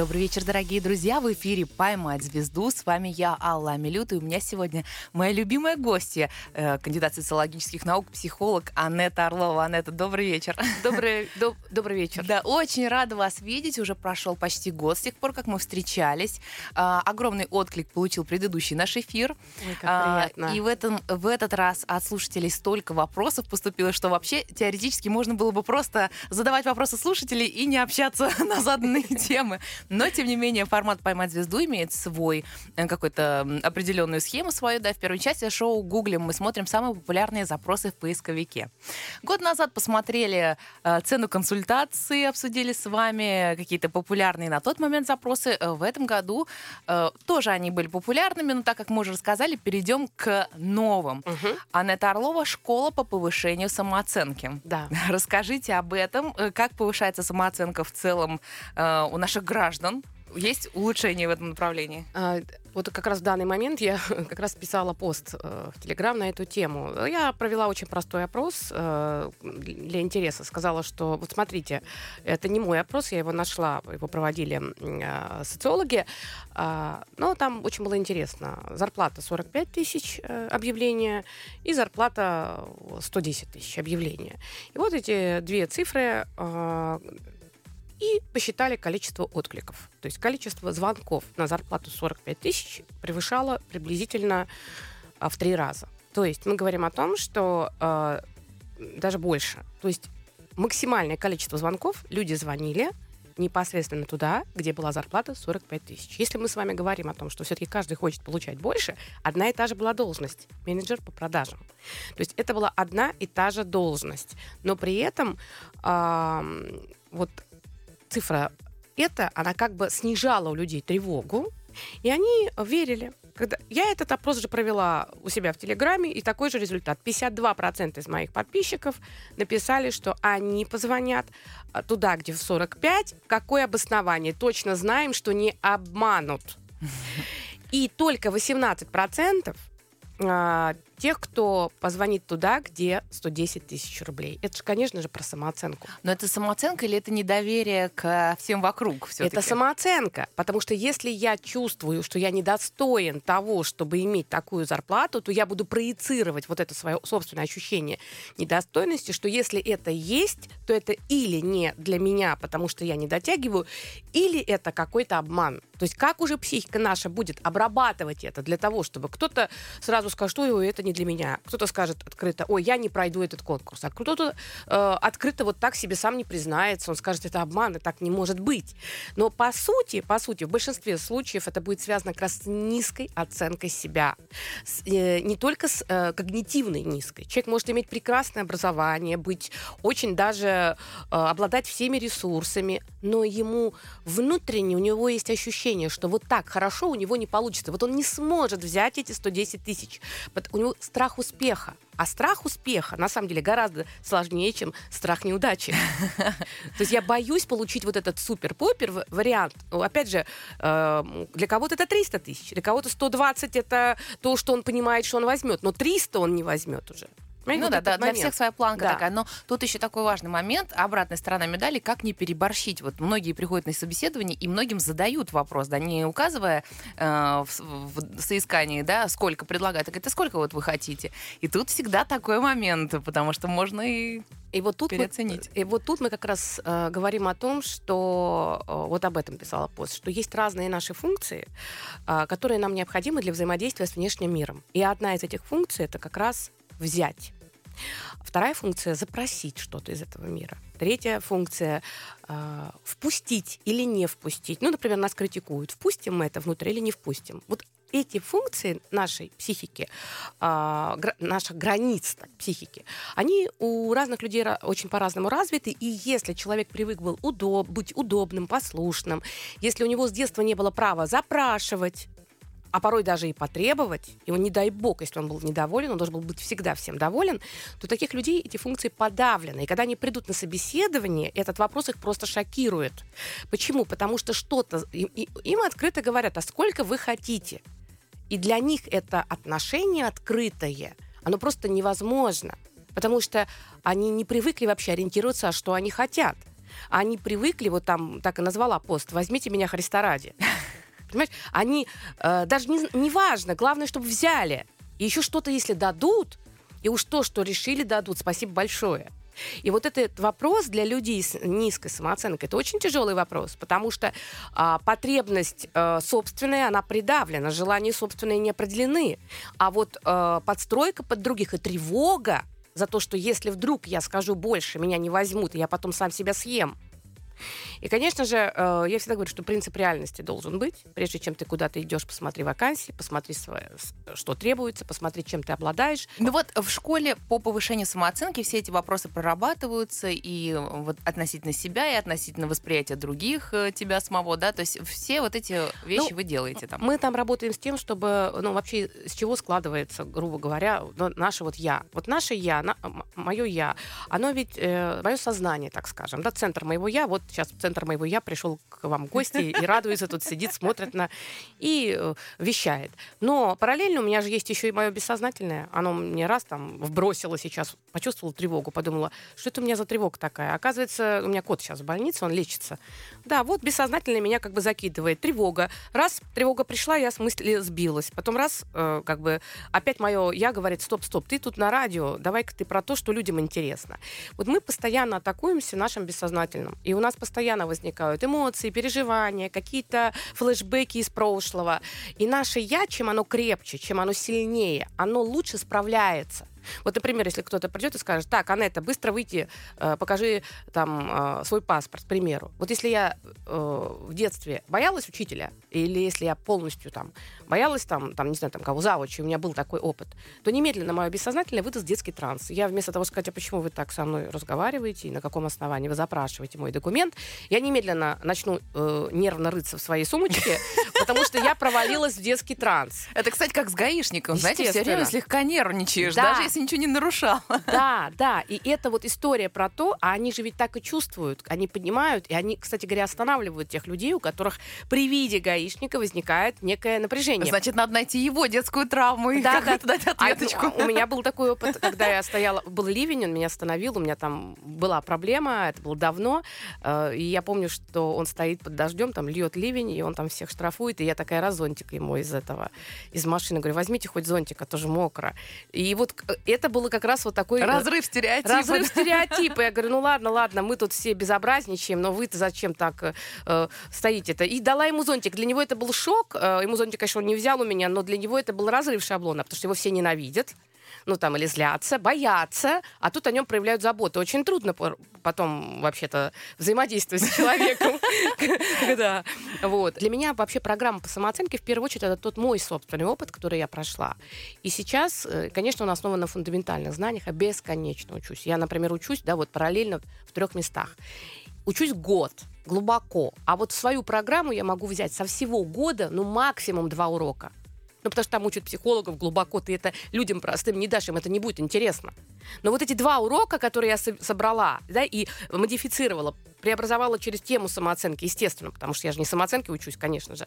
Добрый вечер, дорогие друзья. В эфире «Поймать звезду». С вами я, Алла Амилют, и у меня сегодня моя любимая гостья, э, кандидат социологических наук, психолог Анетта Орлова. Анетта, добрый вечер. Добрый, доб, добрый вечер. Да, очень рада вас видеть. Уже прошел почти год с тех пор, как мы встречались. А, огромный отклик получил предыдущий наш эфир. Ой, как а, приятно. И в, этом, в этот раз от слушателей столько вопросов поступило, что вообще теоретически можно было бы просто задавать вопросы слушателей и не общаться на заданные темы. Но, тем не менее, формат «Поймать звезду» имеет свой э, какой-то определенную схему свою. Да, в первой части шоу «Гуглим» мы смотрим самые популярные запросы в поисковике. Год назад посмотрели э, цену консультации, обсудили с вами какие-то популярные на тот момент запросы. Э, в этом году э, тоже они были популярными, но так как мы уже рассказали, перейдем к новым. Угу. Анетта Орлова «Школа по повышению самооценки». Да. Расскажите об этом, э, как повышается самооценка в целом э, у наших граждан граждан есть улучшение в этом направлении? А, вот как раз в данный момент я как раз писала пост э, в Телеграм на эту тему. Я провела очень простой опрос э, для интереса. Сказала, что вот смотрите, это не мой опрос, я его нашла, его проводили э, социологи. Э, но там очень было интересно. Зарплата 45 тысяч э, объявления и зарплата 110 тысяч объявления. И вот эти две цифры э, и посчитали количество откликов. То есть количество звонков на зарплату 45 тысяч превышало приблизительно а, в три раза. То есть мы говорим о том, что э, даже больше. То есть максимальное количество звонков люди звонили непосредственно туда, где была зарплата 45 тысяч. Если мы с вами говорим о том, что все-таки каждый хочет получать больше, одна и та же была должность – менеджер по продажам. То есть это была одна и та же должность. Но при этом э, вот цифра эта, она как бы снижала у людей тревогу, и они верили. Когда... Я этот опрос же провела у себя в Телеграме, и такой же результат. 52% из моих подписчиков написали, что они позвонят а, туда, где в 45. Какое обоснование? Точно знаем, что не обманут. И только 18% а, тех, кто позвонит туда, где 110 тысяч рублей. Это же, конечно же, про самооценку. Но это самооценка или это недоверие к всем вокруг? Все-таки? Это самооценка. Потому что если я чувствую, что я недостоин того, чтобы иметь такую зарплату, то я буду проецировать вот это свое собственное ощущение недостойности, что если это есть, то это или не для меня, потому что я не дотягиваю, или это какой-то обман. То есть как уже психика наша будет обрабатывать это для того, чтобы кто-то сразу скажет, что это не не для меня. Кто-то скажет открыто, ой, я не пройду этот конкурс. А кто-то э, открыто вот так себе сам не признается. Он скажет, это обман, и так не может быть. Но по сути, по сути, в большинстве случаев это будет связано как раз с низкой оценкой себя. С, э, не только с э, когнитивной низкой. Человек может иметь прекрасное образование, быть очень даже э, обладать всеми ресурсами, но ему внутренне, у него есть ощущение, что вот так хорошо у него не получится. Вот он не сможет взять эти 110 тысяч. У него страх успеха. А страх успеха, на самом деле, гораздо сложнее, чем страх неудачи. То есть я боюсь получить вот этот супер-пупер вариант. Опять же, э, для кого-то это 300 тысяч, для кого-то 120 это то, что он понимает, что он возьмет, но 300 он не возьмет уже. Ну да, да, для всех своя планка да. такая. Но тут еще такой важный момент, обратная сторона медали, как не переборщить. Вот многие приходят на собеседование, и многим задают вопрос, да, не указывая э, в, в соискании, да, сколько предлагают, а говорят, а сколько вот вы хотите? И тут всегда такой момент, потому что можно и и вот тут переоценить. Мы, и вот тут мы как раз э, говорим о том, что э, вот об этом писала пост, что есть разные наши функции, э, которые нам необходимы для взаимодействия с внешним миром. И одна из этих функций это как раз взять. Вторая функция — запросить что-то из этого мира. Третья функция э, — впустить или не впустить. Ну, например, нас критикуют. Впустим мы это внутрь или не впустим. Вот эти функции нашей психики, э, гра- наших границ так, психики, они у разных людей очень по-разному развиты. И если человек привык был удоб- быть удобным, послушным, если у него с детства не было права запрашивать, а порой даже и потребовать, его не дай бог, если он был недоволен, он должен был быть всегда всем доволен, то таких людей эти функции подавлены. И когда они придут на собеседование, этот вопрос их просто шокирует. Почему? Потому что что-то... Им открыто говорят, а сколько вы хотите? И для них это отношение открытое, оно просто невозможно. Потому что они не привыкли вообще ориентироваться, а что они хотят. Они привыкли, вот там так и назвала пост, возьмите меня Христа ради. Понимаешь, они э, даже не, не важно, главное, чтобы взяли. И еще что-то, если дадут, и уж то, что решили, дадут, спасибо большое. И вот этот вопрос для людей с низкой самооценкой, это очень тяжелый вопрос, потому что а, потребность а, собственная, она придавлена, желания собственные не определены. А вот а, подстройка под других и тревога за то, что если вдруг я скажу больше, меня не возьмут, и я потом сам себя съем – и, конечно же, э, я всегда говорю, что принцип реальности должен быть. Прежде чем ты куда-то идешь, посмотри вакансии, посмотри, что требуется, посмотри, чем ты обладаешь. Ну вот в школе по повышению самооценки все эти вопросы прорабатываются и вот относительно себя, и относительно восприятия других э, тебя самого, да, то есть все вот эти вещи ну, вы делаете там. Мы там работаем с тем, чтобы, ну, вообще, с чего складывается, грубо говоря, наше вот «я». Вот наше «я», на, мое «я», оно ведь, э, мое сознание, так скажем, да, центр моего «я», вот сейчас центр моего «я» пришел к вам в гости и радуется, тут сидит, смотрит на... и э, вещает. Но параллельно у меня же есть еще и мое бессознательное. Оно мне раз там вбросило сейчас, почувствовала тревогу, подумала, что это у меня за тревога такая. Оказывается, у меня кот сейчас в больнице, он лечится. Да, вот бессознательное меня как бы закидывает. Тревога. Раз тревога пришла, я с мысли сбилась. Потом раз, э, как бы, опять мое «я» говорит, стоп, стоп, ты тут на радио, давай-ка ты про то, что людям интересно. Вот мы постоянно атакуемся нашим бессознательным. И у нас постоянно возникают эмоции, переживания, какие-то флешбеки из прошлого. И наше «я», чем оно крепче, чем оно сильнее, оно лучше справляется. Вот, например, если кто-то придет и скажет, так, Анетта, быстро выйти, э, покажи там э, свой паспорт, к примеру. Вот если я э, в детстве боялась учителя, или если я полностью там боялась там, там не знаю, там кого завучи, у меня был такой опыт, то немедленно мое бессознательное выдаст детский транс. Я вместо того сказать, а почему вы так со мной разговариваете, и на каком основании вы запрашиваете мой документ, я немедленно начну э, нервно рыться в своей сумочке, потому что я провалилась в детский транс. Это, кстати, как с гаишником, знаете, все время слегка нервничаешь, даже если ничего не нарушал. Да, да, и это вот история про то, а они же ведь так и чувствуют, они понимают, и они, кстати говоря, останавливают тех людей, у которых при виде гаишника возникает некое напряжение. Значит, надо найти его детскую травму и да, да. дать а, ответочку. А, у меня был такой опыт, когда я стояла, был ливень, он меня остановил, у меня там была проблема, это было давно, э, и я помню, что он стоит под дождем, там льет ливень, и он там всех штрафует, и я такая раз зонтик ему из этого, из машины, говорю, возьмите хоть зонтик, а то же мокро. И вот э, это было как раз вот такой... Разрыв стереотипа. Разрыв стереотипа. Я говорю, ну ладно, ладно, мы тут все безобразничаем, но вы-то зачем так э, стоите-то? И дала ему зонтик. Для него это был шок. Э, ему зонтик, конечно, он не взял у меня, но для него это был разрыв шаблона, потому что его все ненавидят ну там или злятся, боятся, а тут о нем проявляют заботу. Очень трудно потом вообще-то взаимодействовать с человеком. Да. Вот. Для меня вообще программа по самооценке в первую очередь это тот мой собственный опыт, который я прошла. И сейчас, э, конечно, он основан на фундаментальных знаниях, а бесконечно учусь. Я, например, учусь, да, вот параллельно в трех местах. Учусь год, глубоко. А вот свою программу я могу взять со всего года, ну, максимум два урока. Ну, потому что там учат психологов глубоко, ты это людям простым не дашь, им это не будет интересно. Но вот эти два урока, которые я собрала, да, и модифицировала, преобразовала через тему самооценки, естественно, потому что я же не самооценки учусь, конечно же.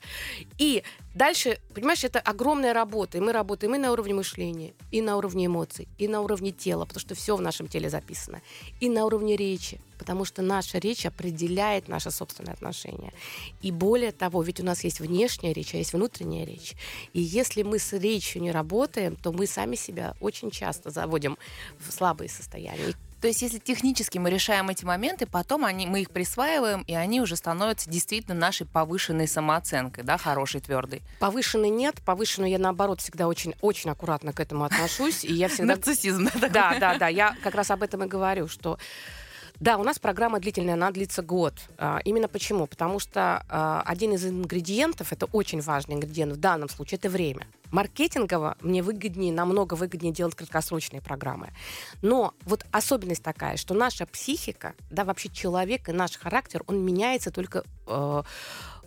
И дальше, понимаешь, это огромная работа, и мы работаем и на уровне мышления, и на уровне эмоций, и на уровне тела, потому что все в нашем теле записано, и на уровне речи, потому что наша речь определяет наше собственное отношение. И более того, ведь у нас есть внешняя речь, а есть внутренняя речь. И если мы с речью не работаем, то мы сами себя очень часто заводим в слабые состояния. То есть, если технически мы решаем эти моменты, потом они, мы их присваиваем, и они уже становятся действительно нашей повышенной самооценкой, да, хорошей, твердой. Повышенной нет, повышенную я, наоборот, всегда очень, очень аккуратно к этому отношусь. И я всегда... Нарциссизм, да? Да, да, да. Я как раз об этом и говорю, что да, у нас программа длительная, она длится год. А, именно почему? Потому что а, один из ингредиентов, это очень важный ингредиент в данном случае, это время. Маркетингово мне выгоднее, намного выгоднее делать краткосрочные программы. Но вот особенность такая, что наша психика, да, вообще человек и наш характер, он меняется только э,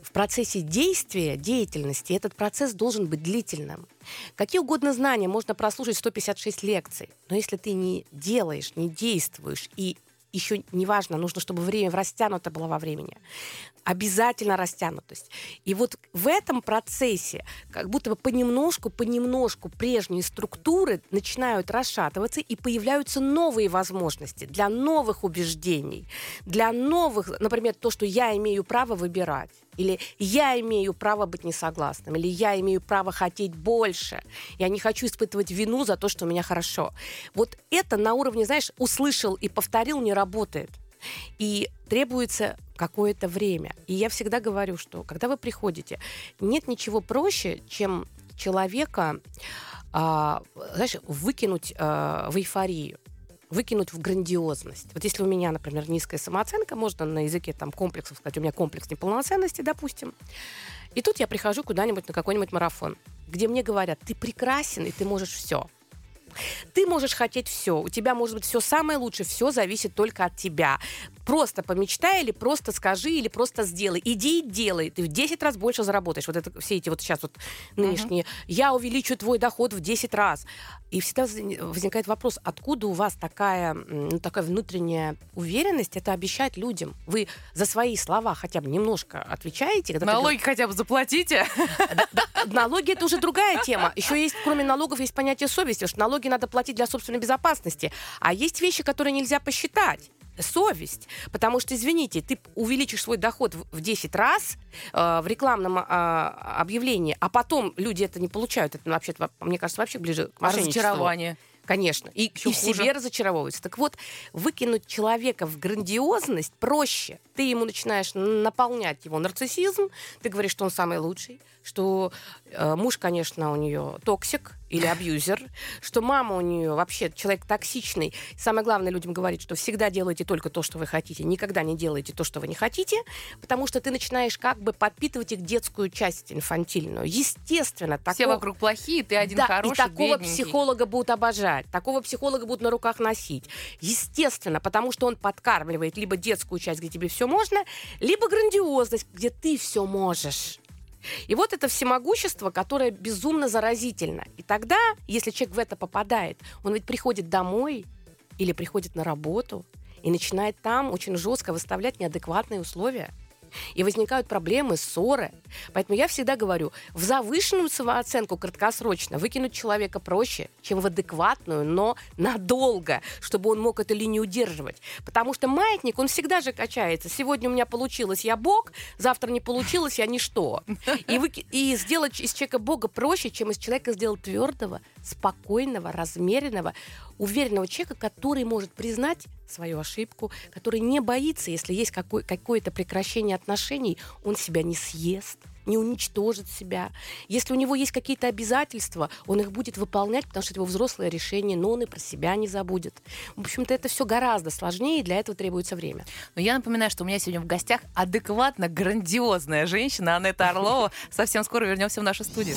в процессе действия, деятельности этот процесс должен быть длительным. Какие угодно знания можно прослушать 156 лекций, но если ты не делаешь, не действуешь и еще не важно, нужно, чтобы время растянуто было во времени. Обязательно растянутость. И вот в этом процессе как будто бы понемножку, понемножку прежние структуры начинают расшатываться и появляются новые возможности для новых убеждений, для новых, например, то, что я имею право выбирать. Или я имею право быть несогласным, или я имею право хотеть больше. Я не хочу испытывать вину за то, что у меня хорошо. Вот это на уровне, знаешь, услышал и повторил не работает. И требуется какое-то время. И я всегда говорю, что когда вы приходите, нет ничего проще, чем человека, а, знаешь, выкинуть а, в эйфорию выкинуть в грандиозность. Вот если у меня, например, низкая самооценка, можно на языке там комплексов сказать, у меня комплекс неполноценности, допустим. И тут я прихожу куда-нибудь на какой-нибудь марафон, где мне говорят, ты прекрасен, и ты можешь все. Ты можешь хотеть все. У тебя может быть все самое лучшее, все зависит только от тебя. Просто помечтай или просто скажи, или просто сделай. Иди и делай. Ты в 10 раз больше заработаешь. Вот это все эти вот сейчас вот нынешние. Uh-huh. Я увеличу твой доход в 10 раз. И всегда возникает вопрос, откуда у вас такая, ну, такая внутренняя уверенность это обещать людям? Вы за свои слова хотя бы немножко отвечаете? Налоги ты... хотя бы заплатите. налоги это уже другая тема. Еще есть, кроме налогов, есть понятие совести, что налоги надо платить для собственной безопасности. А есть вещи, которые нельзя посчитать совесть. Потому что, извините, ты увеличишь свой доход в 10 раз э, в рекламном э, объявлении, а потом люди это не получают. Это вообще, мне кажется, вообще ближе к мошенничеству. Разочарование. Конечно. И, и в себе разочаровываются. Так вот, выкинуть человека в грандиозность проще. Ты ему начинаешь наполнять его нарциссизм, ты говоришь, что он самый лучший, что э, муж, конечно, у нее токсик или абьюзер, что мама у нее вообще человек токсичный. Самое главное людям говорить, что всегда делайте только то, что вы хотите, никогда не делайте то, что вы не хотите, потому что ты начинаешь как бы подпитывать их детскую часть инфантильную. Естественно, такого... Все вокруг плохие, ты один да, хороший, и такого бедненький. психолога будут обожать, такого психолога будут на руках носить. Естественно, потому что он подкармливает либо детскую часть, где тебе все можно, либо грандиозность, где ты все можешь. И вот это всемогущество, которое безумно заразительно. И тогда, если человек в это попадает, он ведь приходит домой или приходит на работу и начинает там очень жестко выставлять неадекватные условия – и возникают проблемы, ссоры. Поэтому я всегда говорю, в завышенную самооценку краткосрочно выкинуть человека проще, чем в адекватную, но надолго, чтобы он мог эту линию удерживать. Потому что маятник, он всегда же качается. Сегодня у меня получилось, я бог, завтра не получилось, я ничто. И, вы, и сделать из человека бога проще, чем из человека сделать твердого, спокойного, размеренного, уверенного человека, который может признать свою ошибку, который не боится, если есть какой, какое-то прекращение отношений, он себя не съест не уничтожит себя. Если у него есть какие-то обязательства, он их будет выполнять, потому что это его взрослое решение, но он и про себя не забудет. В общем-то, это все гораздо сложнее, и для этого требуется время. Но я напоминаю, что у меня сегодня в гостях адекватно грандиозная женщина Анетта Орлова. Совсем скоро вернемся в нашу студию.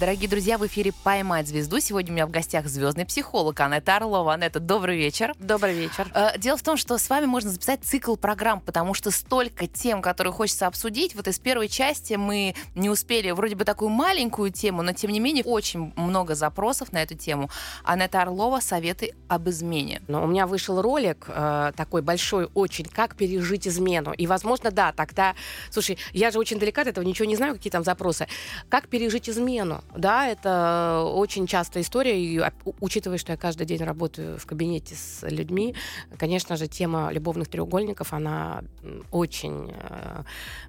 Дорогие друзья, в эфире «Поймать звезду». Сегодня у меня в гостях звездный психолог Анетта Орлова. Анетта, добрый вечер. Добрый вечер. Э, дело в том, что с вами можно записать цикл программ, потому что столько тем, которые хочется обсудить. Вот из первой части мы не успели вроде бы такую маленькую тему, но тем не менее очень много запросов на эту тему. Анетта Орлова «Советы об измене». Но у меня вышел ролик э, такой большой очень «Как пережить измену». И, возможно, да, тогда... Слушай, я же очень далека от этого, ничего не знаю, какие там запросы. «Как пережить измену?» Да, это очень частая история, и учитывая, что я каждый день работаю в кабинете с людьми, конечно же, тема любовных треугольников, она очень э,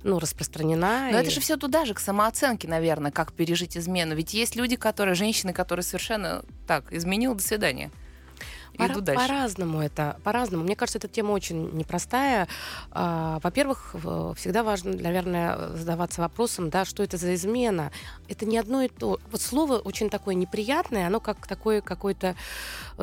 ну, распространена. Но и... это же все туда же, к самооценке, наверное, как пережить измену. Ведь есть люди, которые, женщины, которые совершенно так, изменил, до свидания. По- иду дальше. По-разному это, по-разному. Мне кажется, эта тема очень непростая. А, во-первых, всегда важно, наверное, задаваться вопросом, да, что это за измена. Это не одно и то. Вот слово очень такое неприятное, оно как такое какое-то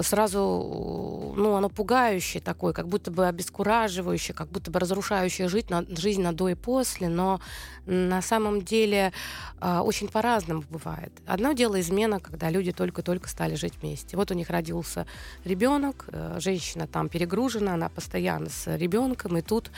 сразу, ну, оно пугающее такое, как будто бы обескураживающее, как будто бы разрушающее жизнь на, жизнь на до и после, но на самом деле а, очень по-разному бывает. Одно дело измена, когда люди только-только стали жить вместе. Вот у них родился ребенок, ребенок, э, женщина там перегружена, она постоянно с ребенком, и тут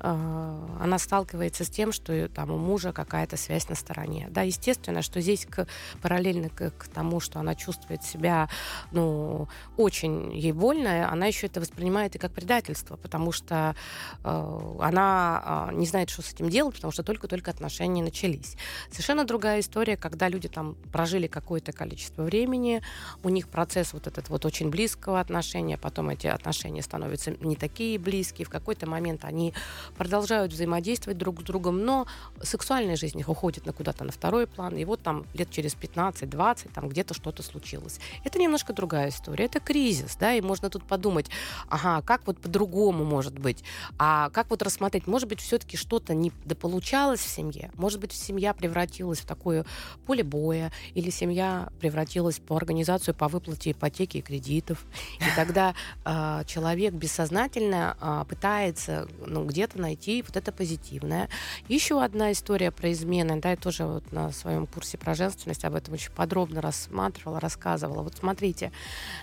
э, она сталкивается с тем, что там у мужа какая-то связь на стороне. Да, естественно, что здесь к, параллельно к, к тому, что она чувствует себя, ну, очень ей больно, она еще это воспринимает и как предательство, потому что э, она э, не знает, что с этим делать, потому что только-только отношения начались. Совершенно другая история, когда люди там прожили какое-то количество времени, у них процесс вот этот вот очень близкого отношения, потом эти отношения становятся не такие близкие, в какой-то момент они продолжают взаимодействовать друг с другом, но сексуальная жизнь их уходит на куда-то на второй план, и вот там лет через 15-20 там где-то что-то случилось. Это немножко другая история, это кризис, да, и можно тут подумать, ага, как вот по-другому может быть, а как вот рассмотреть, может быть, все-таки что-то не дополучалось в семье, может быть, семья превратилась в такое поле боя, или семья превратилась по организацию по выплате ипотеки и кредитов, и тогда э, человек бессознательно э, пытается ну, где-то найти вот это позитивное. Еще одна история про измены, да, я тоже вот на своем курсе про женственность об этом очень подробно рассматривала, рассказывала. Вот смотрите,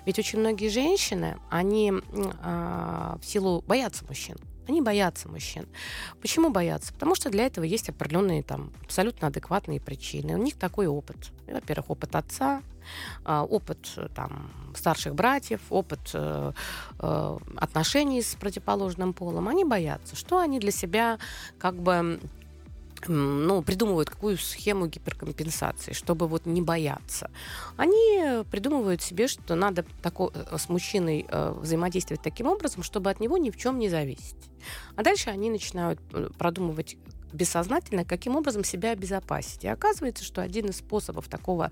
ведь очень многие женщины, они э, в силу боятся мужчин. Они боятся мужчин. Почему боятся? Потому что для этого есть определенные там абсолютно адекватные причины. У них такой опыт. Во-первых, опыт отца, опыт э, там, старших братьев, опыт э, э, отношений с противоположным полом, они боятся, что они для себя как бы ну, придумывают какую схему гиперкомпенсации, чтобы вот не бояться. Они придумывают себе, что надо тако, с мужчиной э, взаимодействовать таким образом, чтобы от него ни в чем не зависеть. А дальше они начинают продумывать бессознательно, каким образом себя обезопасить. И оказывается, что один из способов такого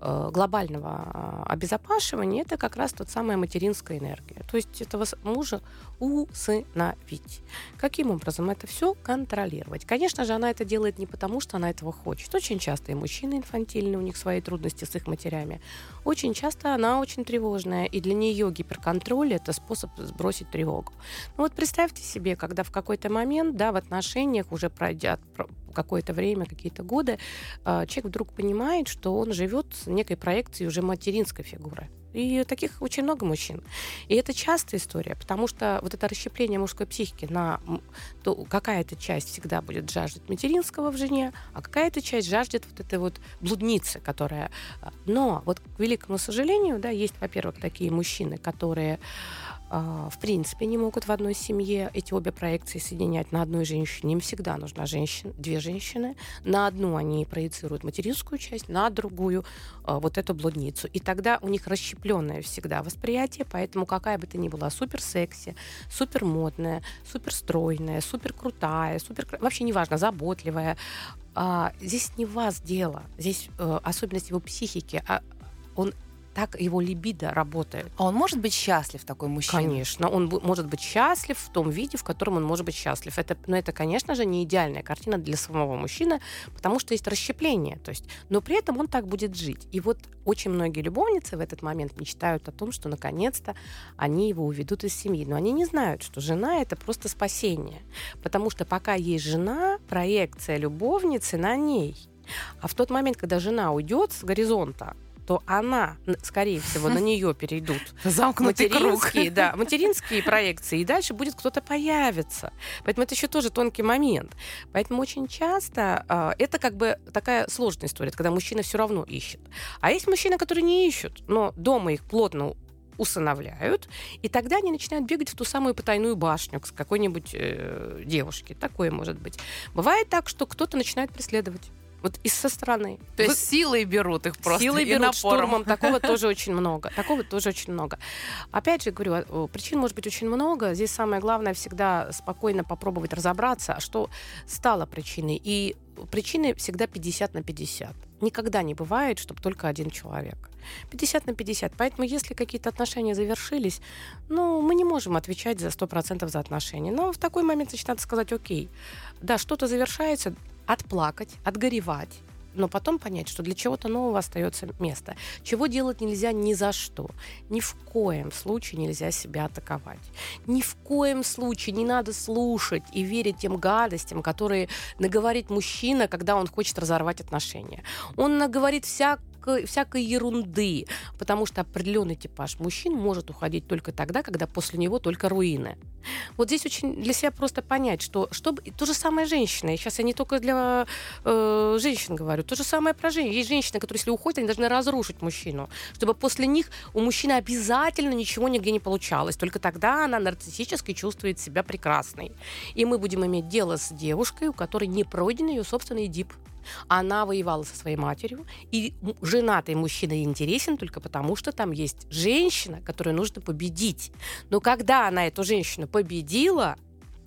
э, глобального э, обезопашивания это как раз тот самая материнская энергия. То есть этого мужа усыновить. Каким образом это все контролировать? Конечно же, она это делает не потому, что она этого хочет. Очень часто и мужчины инфантильные, у них свои трудности с их матерями. Очень часто она очень тревожная, и для нее гиперконтроль это способ сбросить тревогу. Ну вот представьте себе, когда в какой-то момент, да, в отношениях уже пройдя какое-то время, какие-то годы, а, человек вдруг понимает, что он живет с некой проекцией уже материнской фигуры. И таких очень много мужчин. И это частая история, потому что вот это расщепление мужской психики на то какая-то часть всегда будет жаждать материнского в жене, а какая-то часть жаждет вот этой вот блудницы, которая... А, но вот к великому сожалению, да, есть, во-первых, такие мужчины, которые в принципе не могут в одной семье эти обе проекции соединять на одной женщине. Им всегда нужна женщина, две женщины. На одну они проецируют материнскую часть, на другую а, вот эту блудницу. И тогда у них расщепленное всегда восприятие, поэтому какая бы то ни была супер секси, супер модная, супер стройная, супер крутая, супер вообще неважно, заботливая, а, здесь не вас дело, здесь э, особенность его психики, а он так его либидо работает. А он может быть счастлив, такой мужчина? Конечно, он может быть счастлив в том виде, в котором он может быть счастлив. Это, но это, конечно же, не идеальная картина для самого мужчины, потому что есть расщепление. То есть, но при этом он так будет жить. И вот очень многие любовницы в этот момент мечтают о том, что наконец-то они его уведут из семьи. Но они не знают, что жена это просто спасение. Потому что пока есть жена, проекция любовницы на ней. А в тот момент, когда жена уйдет с горизонта, то она, скорее всего, на нее перейдут замкнутый материнские, круг. да, материнские проекции, и дальше будет кто-то появиться. Поэтому это еще тоже тонкий момент. Поэтому очень часто э, это как бы такая сложная история, когда мужчина все равно ищет. А есть мужчины, которые не ищут, но дома их плотно усыновляют, и тогда они начинают бегать в ту самую потайную башню с какой-нибудь э, девушки. Такое может быть. Бывает так, что кто-то начинает преследовать. Вот из со стороны. То есть Вы... силой берут их просто Силой берут напором. штурмом. Такого тоже очень много. Такого тоже очень много. Опять же, говорю, причин может быть очень много. Здесь самое главное всегда спокойно попробовать разобраться, а что стало причиной. И причины всегда 50 на 50. Никогда не бывает, чтобы только один человек. 50 на 50. Поэтому, если какие-то отношения завершились, ну, мы не можем отвечать за 100% за отношения. Но в такой момент, значит, надо сказать, окей, да, что-то завершается, отплакать, отгоревать, но потом понять, что для чего-то нового остается место. Чего делать нельзя ни за что. Ни в коем случае нельзя себя атаковать. Ни в коем случае не надо слушать и верить тем гадостям, которые наговорит мужчина, когда он хочет разорвать отношения. Он наговорит вся всякой, всякой ерунды, потому что определенный типаж мужчин может уходить только тогда, когда после него только руины. Вот здесь очень для себя просто понять, что чтобы то же самое женщина. Сейчас я не только для э, женщин говорю, то же самое про женщин. Есть женщины, которые, если уходят, они должны разрушить мужчину, чтобы после них у мужчины обязательно ничего нигде не получалось. Только тогда она нарциссически чувствует себя прекрасной. И мы будем иметь дело с девушкой, у которой не пройден ее собственный дип. Она воевала со своей матерью, и женатый мужчина интересен только потому, что там есть женщина, которую нужно победить. Но когда она эту женщину победила,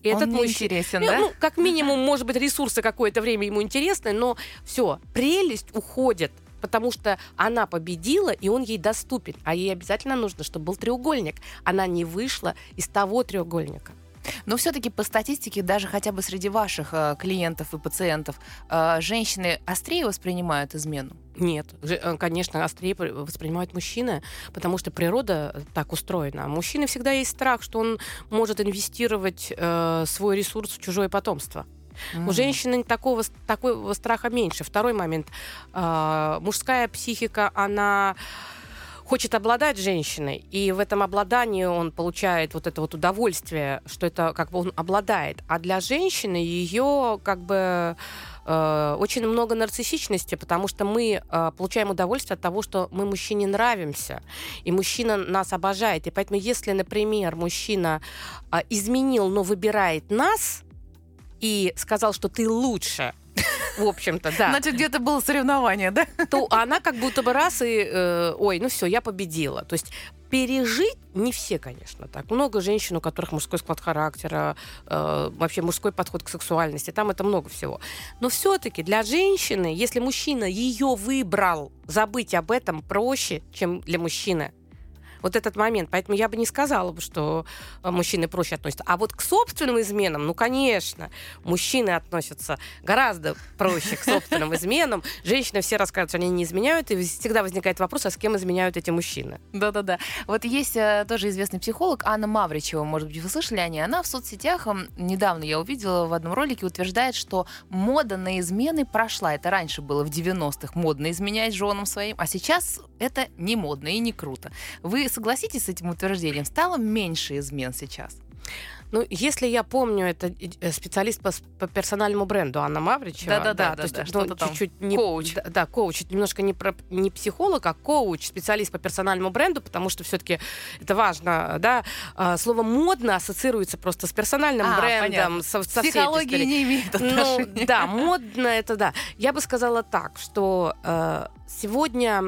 этот Он мужчина интересен, да? Ну, как минимум, может быть, ресурсы какое-то время ему интересны, но все, прелесть уходит потому что она победила, и он ей доступен. А ей обязательно нужно, чтобы был треугольник. Она не вышла из того треугольника. Но все-таки по статистике, даже хотя бы среди ваших э, клиентов и пациентов, э, женщины острее воспринимают измену? Нет, э, конечно, острее воспринимают мужчины, потому что природа так устроена. мужчины всегда есть страх, что он может инвестировать э, свой ресурс в чужое потомство. Mm. У женщины такого, такого страха меньше. Второй момент. Э, мужская психика, она хочет обладать женщиной, и в этом обладании он получает вот это вот удовольствие, что это как бы он обладает. А для женщины ее как бы э, очень много нарциссичности, потому что мы э, получаем удовольствие от того, что мы мужчине нравимся, и мужчина нас обожает. И поэтому, если, например, мужчина э, изменил, но выбирает нас и сказал, что ты лучше, в общем-то, да. Значит, где-то было соревнование, да? То она как будто бы раз и, э, ой, ну все, я победила. То есть пережить не все, конечно, так. Много женщин, у которых мужской склад характера, э, вообще мужской подход к сексуальности, там это много всего. Но все-таки для женщины, если мужчина ее выбрал, забыть об этом проще, чем для мужчины вот этот момент. Поэтому я бы не сказала, что э, мужчины проще относятся. А вот к собственным изменам, ну, конечно, мужчины относятся гораздо проще к собственным изменам. Женщины все рассказывают, что они не изменяют, и всегда возникает вопрос, а с кем изменяют эти мужчины? Да-да-да. Вот есть э, тоже известный психолог Анна Мавричева, может быть, вы слышали о ней. Она в соцсетях, недавно я увидела в одном ролике, утверждает, что мода на измены прошла. Это раньше было в 90-х модно изменять женам своим, а сейчас это не модно и не круто. Вы согласитесь с этим утверждением? Стало меньше измен сейчас? Ну, если я помню, это э, специалист по, по персональному бренду Анна Мавричева. Да, да, да. То есть, да, ну, чуть-чуть не, коуч. Да, да, коуч. Немножко не, про, не психолог, а коуч, специалист по персональному бренду, потому что все-таки это важно, да. А, слово модно ассоциируется просто с персональным а, брендом. Со, со Психология не имеет ну, отношения. Ну, да, модно это да. Я бы сказала так, что э, сегодня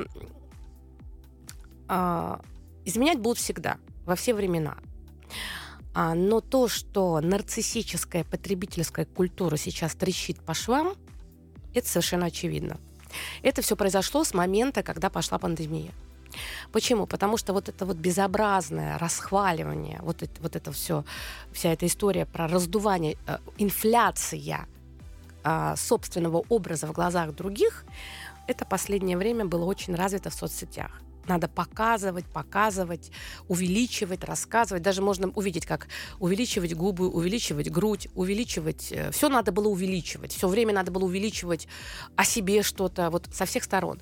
э, изменять будут всегда, во все времена. А, но то, что нарциссическая потребительская культура сейчас трещит по швам, это совершенно очевидно. Это все произошло с момента, когда пошла пандемия. Почему? Потому что вот это вот безобразное расхваливание, вот это, вот это все, вся эта история про раздувание, э, инфляция э, собственного образа в глазах других, это последнее время было очень развито в соцсетях надо показывать, показывать, увеличивать, рассказывать. Даже можно увидеть, как увеличивать губы, увеличивать грудь, увеличивать. Э, все надо было увеличивать. Все время надо было увеличивать о себе что-то вот со всех сторон.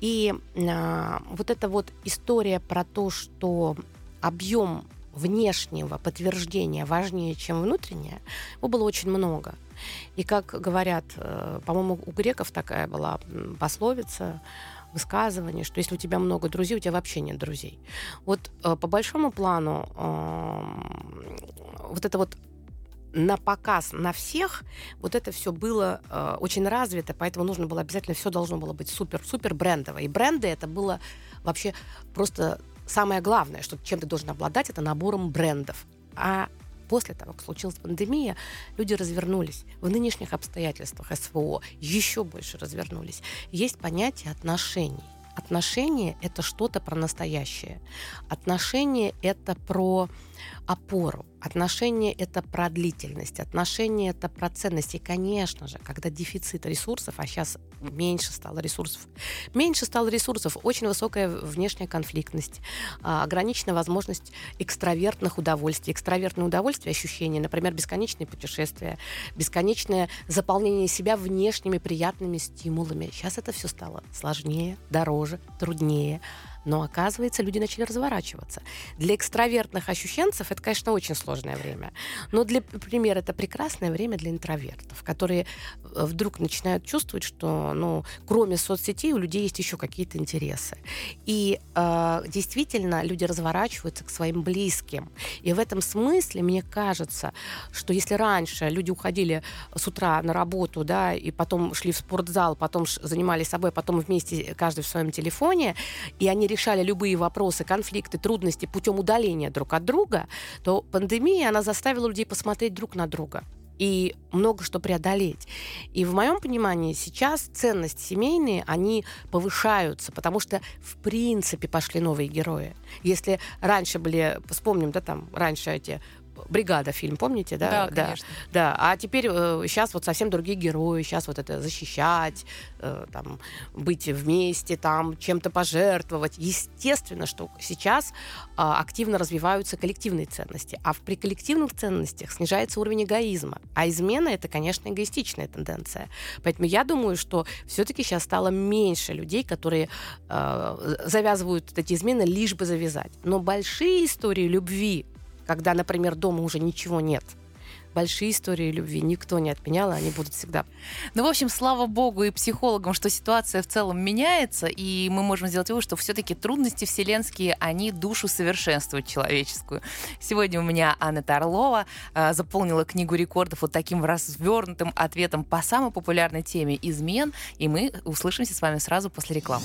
И а, вот эта вот история про то, что объем внешнего подтверждения важнее, чем внутреннее, его было очень много. И как говорят, э, по-моему, у греков такая была пословица, высказывание, что если у тебя много друзей, у тебя вообще нет друзей. Вот э, по большому плану вот это вот на показ на всех, вот это все было э, очень развито, поэтому нужно было обязательно, все должно было быть супер-супер брендово. И бренды это было вообще просто самое главное, что чем ты должен обладать, это набором брендов. А после того, как случилась пандемия, люди развернулись. В нынешних обстоятельствах СВО еще больше развернулись. Есть понятие отношений. Отношения — это что-то про настоящее. Отношения — это про опору. Отношения — это про длительность, отношения — это про ценность. И, конечно же, когда дефицит ресурсов, а сейчас меньше стало ресурсов, меньше стало ресурсов, очень высокая внешняя конфликтность, а, ограниченная возможность экстравертных удовольствий. Экстравертные удовольствия, ощущения, например, бесконечные путешествия, бесконечное заполнение себя внешними приятными стимулами. Сейчас это все стало сложнее, дороже, труднее. Но оказывается, люди начали разворачиваться. Для экстравертных ощущенцев это, конечно, очень сложное время. Но, для примера, это прекрасное время для интровертов, которые вдруг начинают чувствовать, что, ну, кроме соцсетей у людей есть еще какие-то интересы. И э, действительно люди разворачиваются к своим близким. И в этом смысле мне кажется, что если раньше люди уходили с утра на работу, да, и потом шли в спортзал, потом занимались собой, потом вместе каждый в своем телефоне, и они решали любые вопросы, конфликты, трудности путем удаления друг от друга, то пандемия, она заставила людей посмотреть друг на друга и много что преодолеть. И в моем понимании сейчас ценности семейные, они повышаются, потому что в принципе пошли новые герои. Если раньше были, вспомним, да, там, раньше эти бригада фильм, помните, да? Да, конечно. Да, да. а теперь э, сейчас вот совсем другие герои, сейчас вот это защищать, э, там, быть вместе, там, чем-то пожертвовать. Естественно, что сейчас э, активно развиваются коллективные ценности, а в, при коллективных ценностях снижается уровень эгоизма. А измена это, конечно, эгоистичная тенденция. Поэтому я думаю, что все-таки сейчас стало меньше людей, которые э, завязывают эти измены лишь бы завязать. Но большие истории любви когда, например, дома уже ничего нет. Большие истории любви никто не отменял, они будут всегда. Ну, в общем, слава богу и психологам, что ситуация в целом меняется, и мы можем сделать вывод, что все-таки трудности вселенские, они душу совершенствуют человеческую. Сегодня у меня Анна Орлова э, заполнила книгу рекордов вот таким развернутым ответом по самой популярной теме измен, и мы услышимся с вами сразу после рекламы.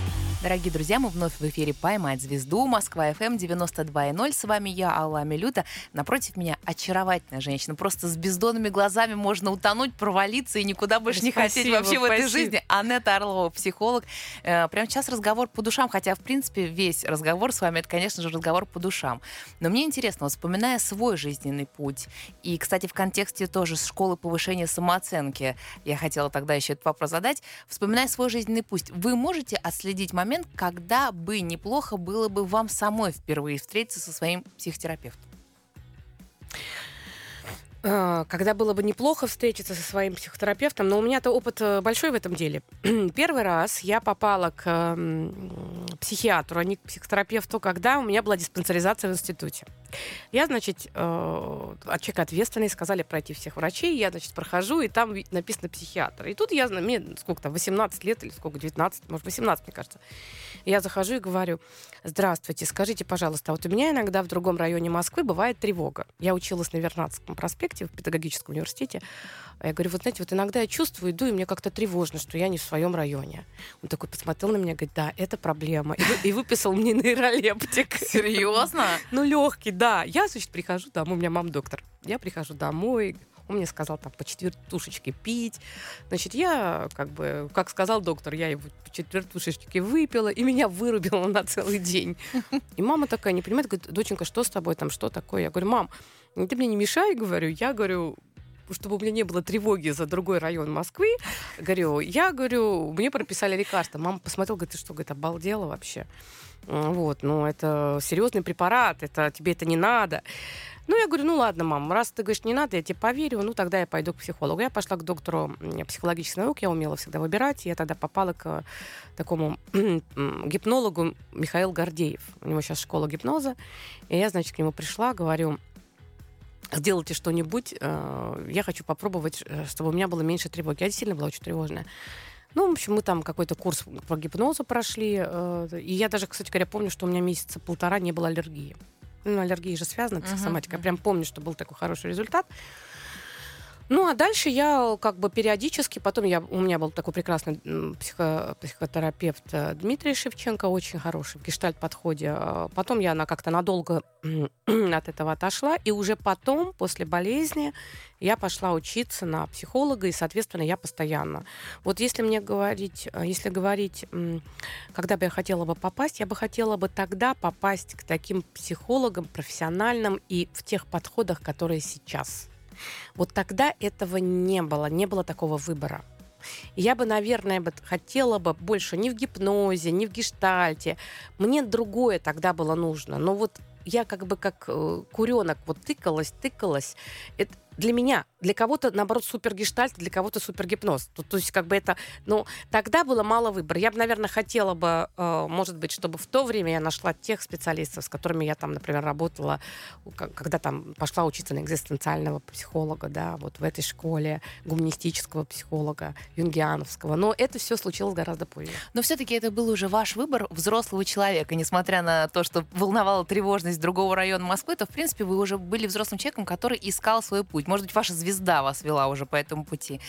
Дорогие друзья, мы вновь в эфире «Поймать звезду». Москва FM 92.0. С вами я, Алла Амилюта. Напротив меня очаровательная женщина. Просто с бездонными глазами можно утонуть, провалиться и никуда больше спасибо, не хотеть вообще спасибо. в этой жизни. Анетта Орлова, психолог. Э, прямо сейчас разговор по душам, хотя, в принципе, весь разговор с вами, это, конечно же, разговор по душам. Но мне интересно, вот, вспоминая свой жизненный путь, и, кстати, в контексте тоже школы повышения самооценки, я хотела тогда еще этот вопрос задать, вспоминая свой жизненный путь, вы можете отследить момент, момент, когда бы неплохо было бы вам самой впервые встретиться со своим психотерапевтом? А, когда было бы неплохо встретиться со своим психотерапевтом, но у меня-то опыт э, большой в этом деле. Первый раз я попала к психиатру, а не к психотерапевту, когда у меня была диспансеризация в институте. Я, значит, э, человек ответственный, сказали пройти всех врачей, я, значит, прохожу, и там написано психиатр. И тут я, мне сколько там, 18 лет или сколько, 19, может, 18, мне кажется. Я захожу и говорю, здравствуйте, скажите, пожалуйста, а вот у меня иногда в другом районе Москвы бывает тревога. Я училась на Вернадском проспекте в педагогическом университете. Я говорю, вот знаете, вот иногда я чувствую, иду, и мне как-то тревожно, что я не в своем районе. Он такой посмотрел на меня, говорит, да, это проблема. И, вы, и выписал мне нейролептик. Серьезно? Ну, легкий, да. Я, значит, прихожу домой, у меня мам доктор. Я прихожу домой, он мне сказал там по четвертушечке пить. Значит, я, как бы, как сказал доктор, я его по четвертушечке выпила, и меня вырубило на целый день. И мама такая не понимает, говорит, доченька, что с тобой там, что такое? Я говорю, мам, ты мне не мешай, говорю, я говорю, чтобы у меня не было тревоги за другой район Москвы, говорю, я говорю, мне прописали лекарства. Мама посмотрела, говорит, ты что, говорит, обалдела вообще? Вот, ну, это серьезный препарат, это тебе это не надо. Ну, я говорю, ну ладно, мам, раз ты говоришь, не надо, я тебе поверю, ну тогда я пойду к психологу. Я пошла к доктору психологических наук, я умела всегда выбирать, и я тогда попала к такому гипнологу Михаил Гордеев. У него сейчас школа гипноза. И я, значит, к нему пришла, говорю, сделайте что-нибудь, э, я хочу попробовать, э, чтобы у меня было меньше тревоги. Я действительно была очень тревожная. Ну, в общем, мы там какой-то курс по гипнозу прошли. Э, и я даже, кстати говоря, помню, что у меня месяца полтора не было аллергии. Ну, аллергия же связана, психосоматика. Uh-huh. Я прям помню, что был такой хороший результат. Ну, а дальше я как бы периодически, потом я, у меня был такой прекрасный психо, психотерапевт э, Дмитрий Шевченко, очень хороший в гештальт-подходе. А потом я она как-то надолго от этого отошла, и уже потом, после болезни, я пошла учиться на психолога, и, соответственно, я постоянно. Вот если мне говорить, э, если говорить, когда бы я хотела бы попасть, я бы хотела бы тогда попасть к таким психологам профессиональным и в тех подходах, которые сейчас. Вот тогда этого не было, не было такого выбора. Я бы, наверное, хотела бы больше не в гипнозе, не в гештальте. Мне другое тогда было нужно. Но вот я как бы как э, куренок вот тыкалась, тыкалась. Это, для меня, для кого-то, наоборот, супергештальт, для кого-то супергипноз. То, то есть, как бы это, ну, тогда было мало выбора. Я бы, наверное, хотела бы, э, может быть, чтобы в то время я нашла тех специалистов, с которыми я там, например, работала, когда там пошла учиться на экзистенциального психолога, да, вот в этой школе, гуманистического психолога, юнгиановского. Но это все случилось гораздо позже. Но все-таки это был уже ваш выбор взрослого человека, несмотря на то, что волновала тревожность другого района Москвы, то, в принципе, вы уже были взрослым человеком, который искал свой путь. Может быть, ваша звезда вас вела уже по этому пути.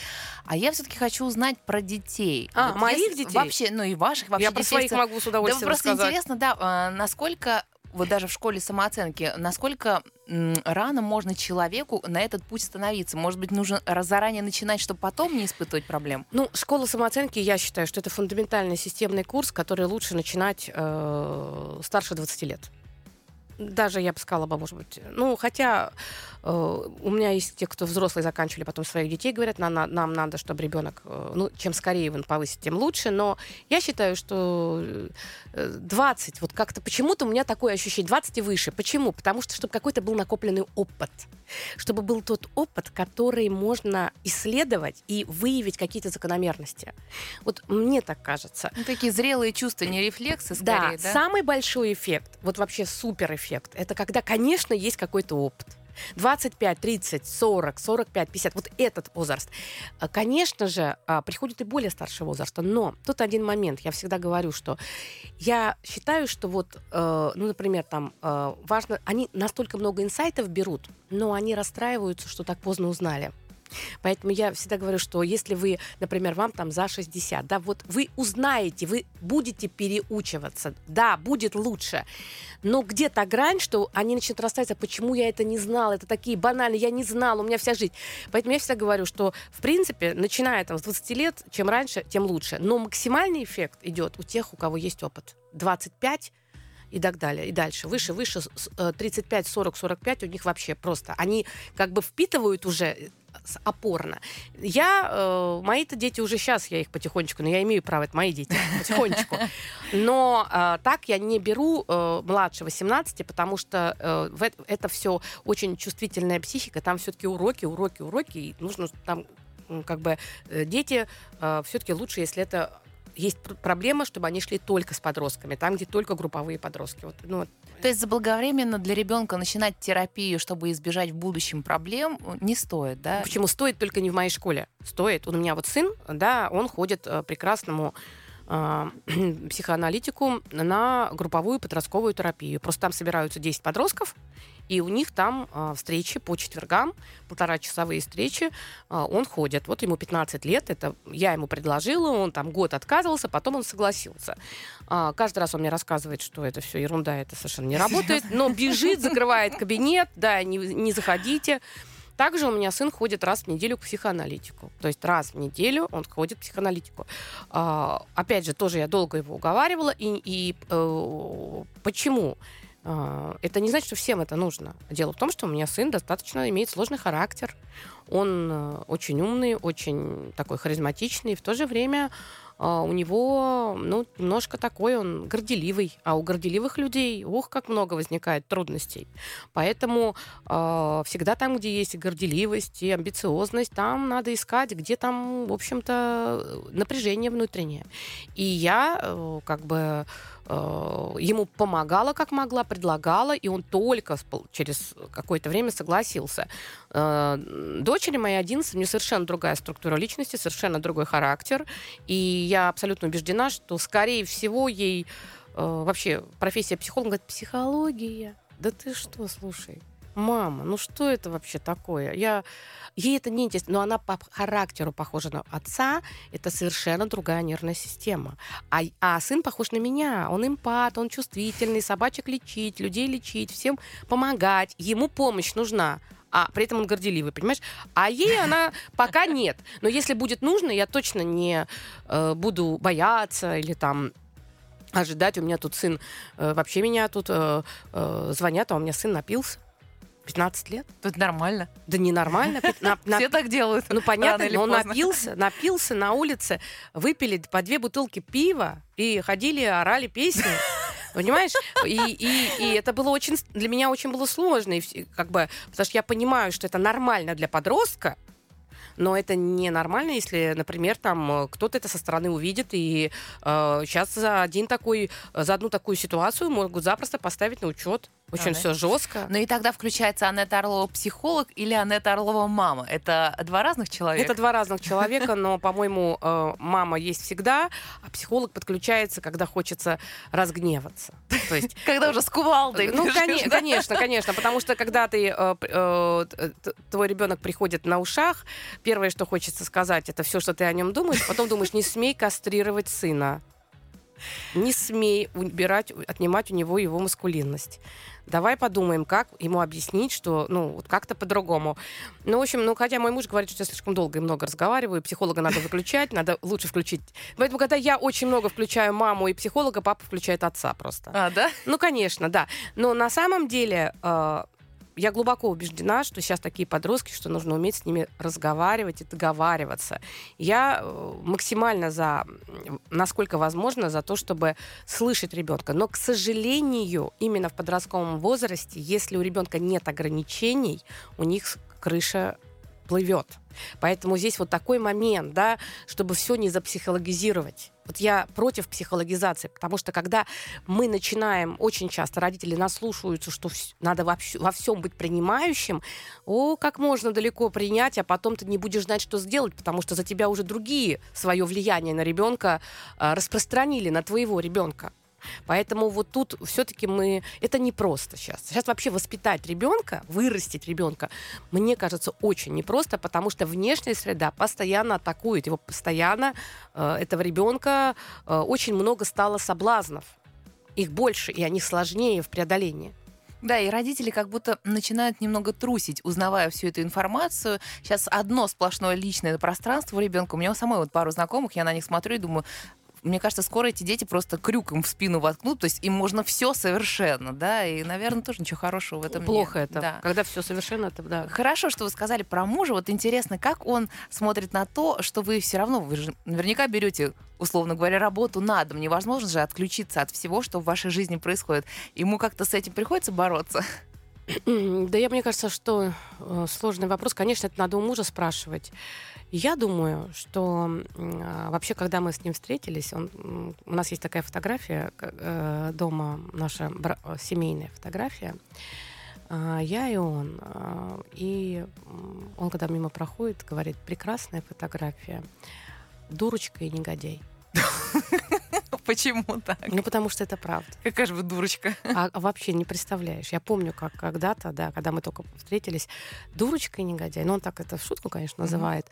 А я все-таки хочу узнать про детей. А, вот моих детей? Вообще, ну и ваших вообще. Я про своих могу с удовольствием Да, просто рассказать. интересно, да, а, насколько вот даже в школе самооценки, насколько рано можно человеку на этот путь становиться? Может быть, нужно заранее начинать, чтобы потом не испытывать проблем? Ну, школа самооценки, я считаю, что это фундаментальный системный курс, который лучше начинать э, старше 20 лет даже я бы сказала может быть, ну, хотя у меня есть те, кто взрослые заканчивали, потом своих детей говорят, нам, нам надо, чтобы ребенок, э, ну, чем скорее он повысит, тем лучше, но я считаю, что 20, э, вот как-то почему-то у меня такое ощущение, 20 и выше. Почему? Потому что, чтобы какой-то был накопленный опыт, чтобы был тот опыт, который можно исследовать и выявить какие-то закономерности. Вот мне так кажется. Ну, такие зрелые чувства, не рефлексы, скорее, да? да? самый большой эффект, вот вообще супер эффект, это когда, конечно, есть какой-то опыт. 25, 30, 40, 45, 50, вот этот возраст. А, конечно же, а, приходит и более старшего возраста, но тут один момент, я всегда говорю, что я считаю, что вот, э, ну, например, там э, важно, они настолько много инсайтов берут, но они расстраиваются, что так поздно узнали. Поэтому я всегда говорю, что если вы, например, вам там за 60, да, вот вы узнаете, вы будете переучиваться, да, будет лучше. Но где-то грань, что они начнут расставиться, почему я это не знал, это такие банальные, я не знал, у меня вся жизнь. Поэтому я всегда говорю, что, в принципе, начиная там с 20 лет, чем раньше, тем лучше. Но максимальный эффект идет у тех, у кого есть опыт. 25 и так далее, и дальше. Выше, выше, 35, 40, 45 у них вообще просто. Они как бы впитывают уже опорно. Я, э, мои-то дети уже сейчас, я их потихонечку, но я имею право, это мои дети, потихонечку. Но э, так я не беру э, младше 18, потому что э, в, это все очень чувствительная психика, там все-таки уроки, уроки, уроки, и нужно там как бы э, дети э, все-таки лучше, если это есть проблема, чтобы они шли только с подростками, там, где только групповые подростки. Вот, ну, То есть заблаговременно для ребенка начинать терапию, чтобы избежать в будущем проблем, не стоит, да? Почему стоит только не в моей школе? Стоит. У меня вот сын, да, он ходит э, прекрасному э, психоаналитику на групповую подростковую терапию. Просто там собираются 10 подростков, и у них там э, встречи по четвергам, полтора часовые встречи, э, он ходит. Вот ему 15 лет, это я ему предложила, он там год отказывался, потом он согласился. Э, каждый раз он мне рассказывает, что это все ерунда, это совершенно не работает, но бежит, закрывает кабинет, да, не, не заходите. Также у меня сын ходит раз в неделю к психоаналитику. То есть раз в неделю он ходит к психоаналитику. А, опять же, тоже я долго его уговаривала. И, и э, почему? А, это не значит, что всем это нужно. Дело в том, что у меня сын достаточно имеет сложный характер. Он э, очень умный, очень такой харизматичный, в то же время а, у него, ну, немножко такой он горделивый, а у горделивых людей, ух, как много возникает трудностей. Поэтому э, всегда там, где есть и горделивость, и амбициозность, там надо искать, где там, в общем-то, напряжение внутреннее. И я, э, как бы, ему помогала как могла, предлагала, и он только через какое-то время согласился. Э, дочери моей 11, у нее совершенно другая структура личности, совершенно другой характер, и я абсолютно убеждена, что, скорее всего, ей э, вообще профессия психолога, говорит, психология, да ты что, слушай, мама, ну что это вообще такое? Я... Ей это не интересно, но она по характеру похожа на отца, это совершенно другая нервная система. А, а сын похож на меня, он эмпат, он чувствительный, собачек лечить, людей лечить, всем помогать, ему помощь нужна а при этом он горделивый, понимаешь? А ей она пока нет. Но если будет нужно, я точно не э, буду бояться или там ожидать. У меня тут сын, э, вообще меня тут э, э, звонят, а у меня сын напился. 15 лет. Это нормально. Да ненормально. На, на, Все так делают. ну, понятно, но он поздно. напился, напился на улице, выпили по две бутылки пива и ходили, орали песни. Понимаешь? И, и, и это было очень для меня очень было сложно, и как бы, потому что я понимаю, что это нормально для подростка, но это не нормально, если, например, там э, кто-то это со стороны увидит, и э, сейчас за один такой, за одну такую ситуацию могут запросто поставить на учет. Очень да. все жестко. Ну и тогда включается Анетта Орлова психолог или Анетта Орлова мама. Это два разных человека. Это два разных человека, но, по-моему, э, мама есть всегда, а психолог подключается, когда хочется разгневаться. То есть Когда уже с кувалдой. Ну, да? конечно, конечно, потому что когда ты э, э, твой ребенок приходит на ушах, первое, что хочется сказать, это все, что ты о нем думаешь, потом думаешь, не смей кастрировать сына, не смей убирать, отнимать у него его маскулинность. Давай подумаем, как ему объяснить, что, ну, вот как-то по-другому. Ну, в общем, ну, хотя мой муж говорит, что я слишком долго и много разговариваю, психолога надо выключать, надо лучше включить. Поэтому, когда я очень много включаю маму и психолога, папа включает отца просто. А, да? Ну, конечно, да. Но на самом деле э, я глубоко убеждена, что сейчас такие подростки, что нужно уметь с ними разговаривать и договариваться. Я э, максимально за, насколько возможно, за то, чтобы слышать ребенка. Но, к сожалению, именно в подростковом возрасте, если у ребенка нет ограничений, у них крыша плывет. Поэтому здесь вот такой момент, да, чтобы все не запсихологизировать. Вот я против психологизации, потому что когда мы начинаем, очень часто родители наслушаются, что надо во, во всем быть принимающим, о, как можно далеко принять, а потом ты не будешь знать, что сделать, потому что за тебя уже другие свое влияние на ребенка а, распространили, на твоего ребенка. Поэтому вот тут все-таки мы... Это непросто сейчас. Сейчас вообще воспитать ребенка, вырастить ребенка, мне кажется, очень непросто, потому что внешняя среда постоянно атакует его, постоянно э, этого ребенка э, очень много стало соблазнов. Их больше, и они сложнее в преодолении. Да, и родители как будто начинают немного трусить, узнавая всю эту информацию. Сейчас одно сплошное личное пространство у ребенка. У меня у самой вот пару знакомых, я на них смотрю и думаю, мне кажется, скоро эти дети просто крюком в спину воткнут, то есть им можно все совершенно, да, и, наверное, тоже ничего хорошего в этом Плохо нет. это. Да. Когда все совершенно, это да. Хорошо, что вы сказали про мужа. Вот интересно, как он смотрит на то, что вы все равно, вы же наверняка берете, условно говоря, работу на дом. Невозможно же отключиться от всего, что в вашей жизни происходит. Ему как-то с этим приходится бороться. Да я, мне кажется, что э, сложный вопрос. Конечно, это надо у мужа спрашивать. Я думаю, что а, вообще, когда мы с ним встретились, он, у нас есть такая фотография э, дома, наша э, семейная фотография. А, Я и он. а, И он, когда мимо проходит, говорит, прекрасная фотография. Дурочка и негодяй. Почему так? Ну, потому что это правда. Какая же вы дурочка. А, а вообще не представляешь. Я помню, как когда-то, да, когда мы только встретились, дурочка и негодяй. Ну, он так это в шутку, конечно, называет.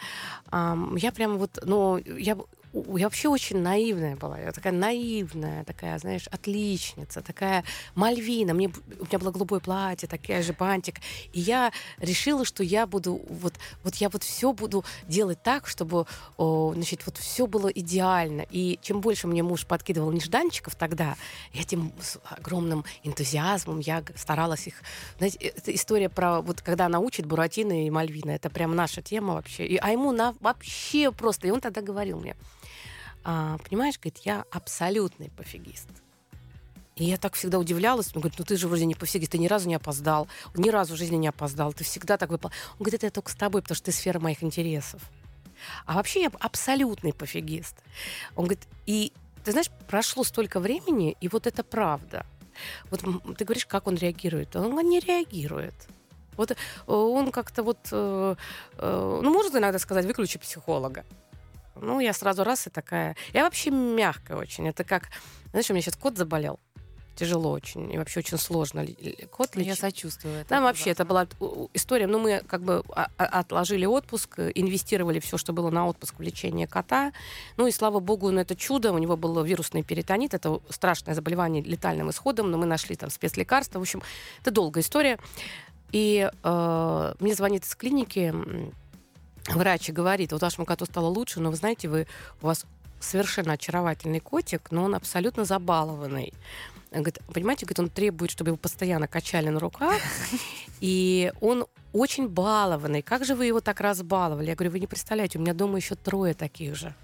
Ам, я прям вот, ну, я, я вообще очень наивная была. Я такая наивная, такая, знаешь, отличница, такая Мальвина. Мне, у меня было голубое платье, такая же бантик. И я решила, что я буду, вот, вот я вот все буду делать так, чтобы, о, значит, вот все было идеально. И чем больше мне муж подкидывал нежданчиков тогда, я тем с огромным энтузиазмом я старалась их... Знаете, э, это история про... Вот когда она учит Буратино и Мальвина, это прям наша тема вообще. И, а ему на, вообще просто... И он тогда говорил мне, «А, понимаешь, говорит, я абсолютный пофигист. И я так всегда удивлялась. Он говорит, ну ты же вроде не пофигист, ты ни разу не опоздал, ни разу в жизни не опоздал, ты всегда так выпал. Он говорит, это я только с тобой, потому что ты сфера моих интересов. А вообще я абсолютный пофигист. Он говорит, и ты знаешь, прошло столько времени, и вот это правда. Вот ты говоришь, как он реагирует. Он не реагирует. Вот э, он как-то вот, э, э, ну, может иногда сказать, выключи психолога. Ну, я сразу раз и такая. Я вообще мягкая очень. Это как, знаешь, у меня сейчас кот заболел. тяжело очень, и вообще очень сложно кот лечить. Я сочувствую. Это Там вообще это была история, ну, мы как бы отложили отпуск, инвестировали все, что было на отпуск в лечение кота, ну, и слава богу, ну, это чудо, у него был вирусный перитонит, это страшное заболевание летальным исходом, но мы нашли там спецлекарства, в общем, это долгая история. И э, мне звонит из клиники врач и говорит, вот вашему коту стало лучше, но вы знаете, вы, у вас совершенно очаровательный котик, но он абсолютно забалованный. Говорит, понимаете, говорит, он требует, чтобы его постоянно качали на руках, и он очень балованный. Как же вы его так разбаловали? Я говорю, вы не представляете, у меня дома еще трое таких же.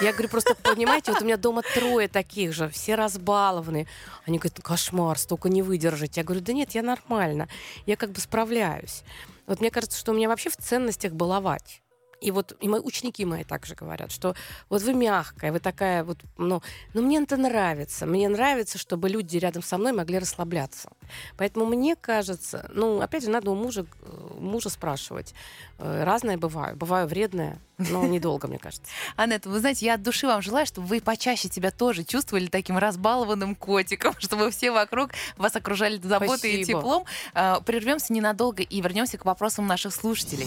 Я говорю, просто понимаете, вот у меня дома трое таких же, все разбалованные. Они говорят, кошмар, столько не выдержать. Я говорю, да нет, я нормально, я как бы справляюсь. Вот мне кажется, что у меня вообще в ценностях баловать. И вот и мои ученики мои также говорят, что вот вы мягкая, вы такая вот, ну, ну мне это нравится. Мне нравится, чтобы люди рядом со мной могли расслабляться. Поэтому мне кажется, ну, опять же, надо у мужа, э, мужа спрашивать. Э, разное бываю. Бываю вредная, но недолго, мне кажется. Анетта, вы знаете, я от души вам желаю, чтобы вы почаще себя тоже чувствовали таким разбалованным котиком, чтобы все вокруг вас окружали заботой Спасибо. и теплом. Э, прервемся ненадолго и вернемся к вопросам наших слушателей.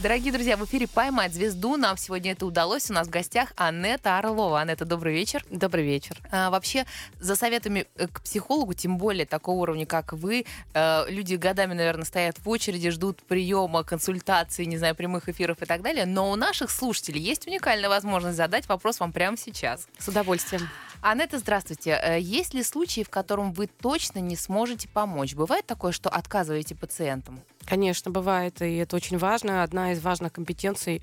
Дорогие друзья, в эфире «Поймать звезду». Нам сегодня это удалось. У нас в гостях Анетта Орлова. Анетта, добрый вечер. Добрый вечер. А, вообще, за советами э, к психологу, тем более такого уровня, как вы, э, люди годами, наверное, стоят в очереди, ждут приема, консультации, не знаю, прямых эфиров и так далее. Но у наших слушателей есть уникальная возможность задать вопрос вам прямо сейчас. С удовольствием. Анетта, здравствуйте. Э, есть ли случаи, в котором вы точно не сможете помочь? Бывает такое, что отказываете пациентам? Конечно, бывает, и это очень важно. Одна из важных компетенций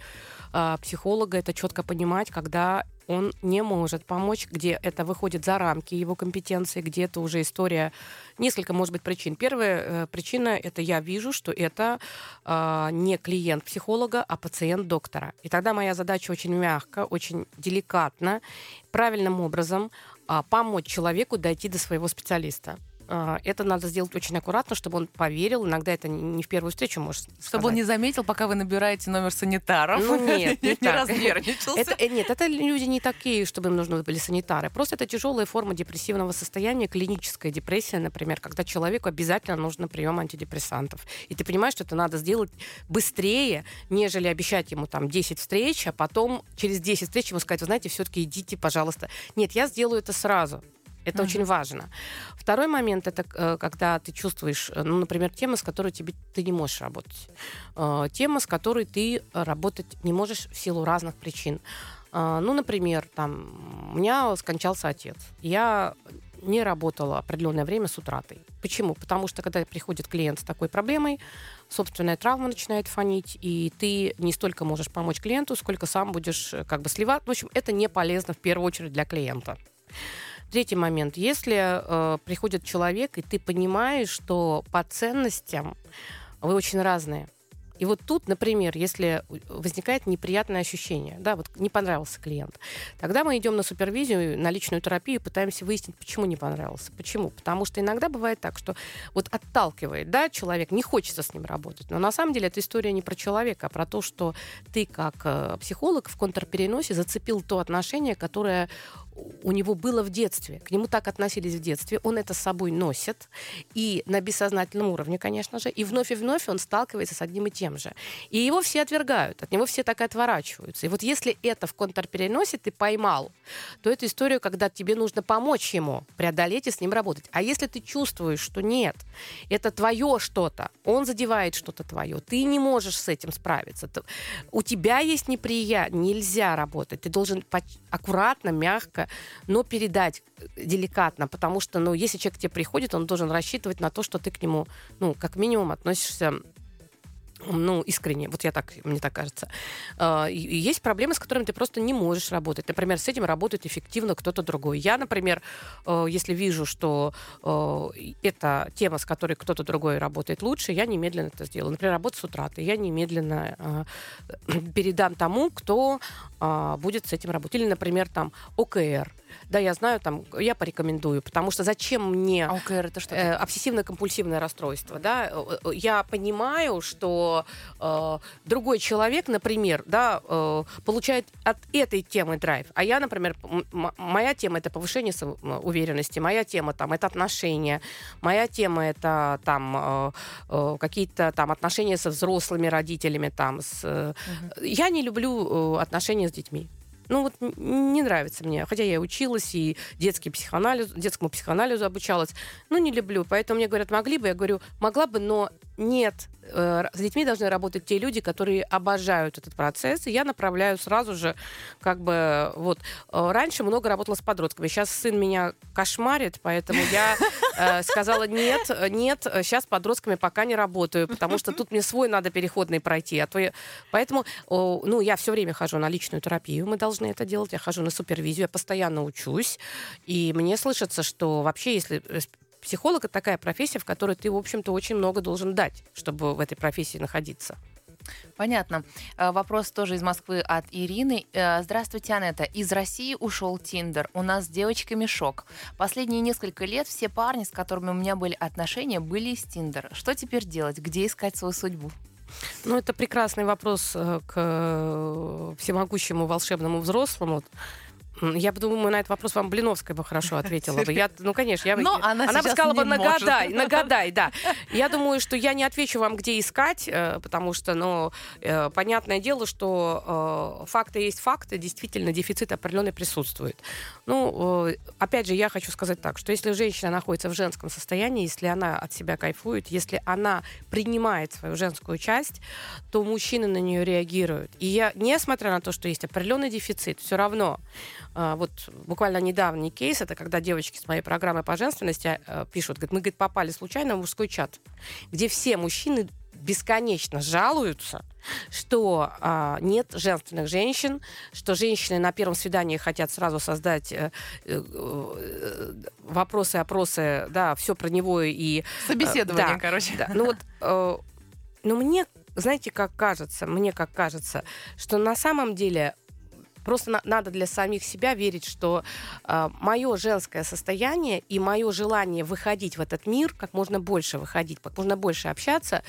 э, психолога это четко понимать, когда он не может помочь, где это выходит за рамки его компетенции, где это уже история, несколько, может быть, причин. Первая э, причина — это я вижу, что это э, не клиент психолога, а пациент доктора. И тогда моя задача очень мягко, очень деликатно, правильным образом э, помочь человеку дойти до своего специалиста. А, это надо сделать очень аккуратно, чтобы он поверил. Иногда это не в первую встречу может сказать. Чтобы он не заметил, пока вы набираете номер санитаров. Ну нет, не, не разнервничался. Это, э, нет, это люди не такие, чтобы им нужны были санитары. Просто это тяжелая форма депрессивного состояния, клиническая депрессия, например, когда человеку обязательно нужно прием антидепрессантов. И ты понимаешь, что это надо сделать быстрее, нежели обещать ему там 10 встреч, а потом через 10 встреч ему сказать, вы знаете, все-таки идите, пожалуйста. Нет, я сделаю это сразу. Это mm-hmm. очень важно. Второй момент это э, когда ты чувствуешь, э, ну, например, тема, с которой тебе ты не можешь работать, э, тема, с которой ты работать не можешь в силу разных причин. Ну, например, там у меня скончался отец. Я не работала определенное время с утратой. Почему? Потому что когда приходит клиент с такой проблемой, собственная травма начинает фонить, и ты не столько можешь помочь клиенту, сколько сам будешь как бы сливать. В общем, это не полезно в первую очередь для клиента. Третий момент. Если э, приходит человек, и ты понимаешь, что по ценностям вы очень разные, и вот тут, например, если возникает неприятное ощущение, да, вот не понравился клиент, тогда мы идем на супервизию, на личную терапию, пытаемся выяснить, почему не понравился. Почему? Потому что иногда бывает так, что вот отталкивает, да, человек, не хочется с ним работать. Но на самом деле эта история не про человека, а про то, что ты как э, психолог в контрпереносе зацепил то отношение, которое у него было в детстве. К нему так относились в детстве. Он это с собой носит. И на бессознательном уровне, конечно же. И вновь и вновь он сталкивается с одним и тем же. И его все отвергают. От него все так и отворачиваются. И вот если это в контрпереносе ты поймал, то это история, когда тебе нужно помочь ему преодолеть и с ним работать. А если ты чувствуешь, что нет, это твое что-то, он задевает что-то твое, ты не можешь с этим справиться, у тебя есть неприятие, нельзя работать, ты должен аккуратно, мягко но передать деликатно, потому что, ну, если человек к тебе приходит, он должен рассчитывать на то, что ты к нему, ну, как минимум относишься ну, искренне, вот я так, мне так кажется. А, есть проблемы, с которыми ты просто не можешь работать. Например, с этим работает эффективно кто-то другой. Я, например, э, если вижу, что э, это тема, с которой кто-то другой работает лучше, я немедленно это сделаю. Например, работа с утратой. Я немедленно э, передам тому, кто а, будет с этим работать. Или, например, там ОКР да, я знаю, там, я порекомендую, потому что зачем мне... А ОКР это что? Э, обсессивно-компульсивное расстройство, да, э, э, я понимаю, что э, другой человек, например, да, э, получает от этой темы драйв, а я, например, моя тема это повышение уверенности, моя тема там это отношения, моя тема это там э, э, какие-то там отношения со взрослыми родителями, там с, угу. я не люблю отношения с детьми. Ну вот не нравится мне, хотя я училась и детский психоанализ, детскому психоанализу обучалась, ну не люблю, поэтому мне говорят, могли бы, я говорю, могла бы, но нет, э, с детьми должны работать те люди, которые обожают этот процесс, и я направляю сразу же, как бы, вот, э, раньше много работала с подростками, сейчас сын меня кошмарит, поэтому я э, сказала, нет, нет, сейчас подростками пока не работаю, потому что тут мне свой надо переходный пройти, а то я... Поэтому, ну, я все время хожу на личную терапию, мы должны это делать, я хожу на супервизию, я постоянно учусь, и мне слышится, что вообще, если психолог это такая профессия, в которой ты, в общем-то, очень много должен дать, чтобы в этой профессии находиться. Понятно. Э, вопрос тоже из Москвы от Ирины. Э, Здравствуйте, Анетта. Из России ушел Тиндер. У нас с девочками шок. Последние несколько лет все парни, с которыми у меня были отношения, были из Тиндера. Что теперь делать? Где искать свою судьбу? Ну, это прекрасный вопрос э, к всемогущему волшебному взрослому. Я думаю, на этот вопрос вам Блиновская бы хорошо ответила бы. Я, ну, конечно, я, Но она, она бы сказала бы нагадай, может. нагадай, да. Я думаю, что я не отвечу вам, где искать, э, потому что, ну, э, понятное дело, что э, факты есть факты, действительно, дефицит определенный присутствует. Ну, опять же, я хочу сказать так, что если женщина находится в женском состоянии, если она от себя кайфует, если она принимает свою женскую часть, то мужчины на нее реагируют. И я, несмотря на то, что есть определенный дефицит, все равно вот буквально недавний кейс, это когда девочки с моей программы по женственности а, пишут, говорят, мы, говорит, попали случайно в мужской чат, где все мужчины бесконечно жалуются, что а, нет женственных женщин, что женщины на первом свидании хотят сразу создать э, э, вопросы, опросы, да, все про него и... Собеседование, да, короче. Да. Ну вот, э, ну мне, знаете, как кажется, мне как кажется, что на самом деле Просто на, надо для самих себя верить, что э, а, мое женское состояние и мое желание выходить в этот мир, как можно больше выходить, как можно больше общаться,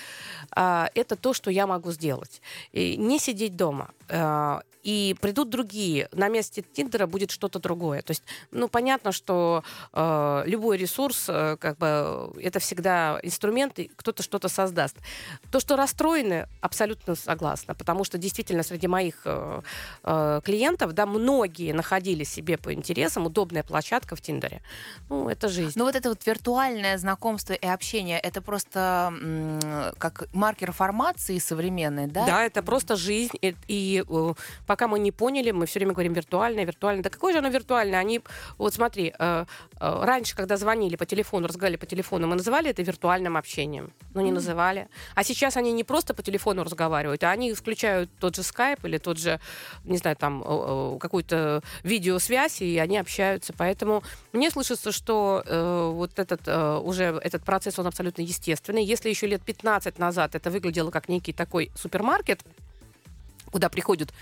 э, это то, что я могу сделать. И не сидеть дома. Э, и придут другие. На месте Тиндера будет что-то другое. То есть, ну, понятно, что э, любой ресурс, э, как бы, это всегда инструмент, и кто-то что-то создаст. То, что расстроены, абсолютно согласна, потому что действительно среди моих э, э, клиентов, да, многие находили себе по интересам удобная площадка в Тиндере. Ну, это жизнь. Но вот это вот виртуальное знакомство и общение, это просто м- как маркер формации современной, да? Да, это просто жизнь. И, и э, пока мы не поняли, мы все время говорим виртуальное, виртуальное. Да какое же оно виртуальное? Они, вот смотри, э, э, раньше, когда звонили по телефону, разговаривали по телефону, мы называли это виртуальным общением. Но не mm-hmm. называли. А сейчас они не просто по телефону разговаривают, а они включают тот же скайп или тот же, не знаю, там, э, какую-то видеосвязь, и они общаются. Поэтому мне слышится, что э, вот этот э, уже этот процесс, он абсолютно естественный. Если еще лет 15 назад это выглядело как некий такой супермаркет, куда приходят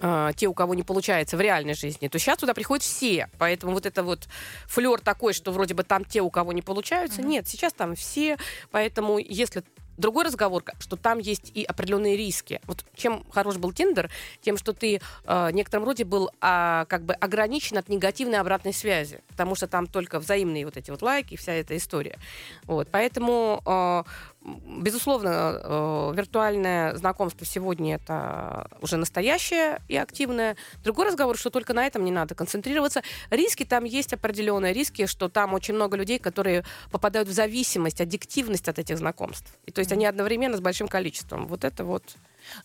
э, те, у кого не получается в реальной жизни, то сейчас туда приходят все. Поэтому вот это вот флер такой, что вроде бы там те, у кого не получаются, mm-hmm. нет, сейчас там все. Поэтому если Другой разговор, что там есть и определенные риски. Вот чем хорош был Тиндер, тем, что ты э, в некотором роде был э, как бы ограничен от негативной обратной связи, потому что там только взаимные вот эти вот лайки, вся эта история. Вот, поэтому э, Безусловно, э, виртуальное знакомство сегодня это уже настоящее и активное. Другой разговор, что только на этом не надо концентрироваться. Риски там есть определенные риски, что там очень много людей, которые попадают в зависимость, аддиктивность от этих знакомств. И то есть они одновременно с большим количеством. Вот это вот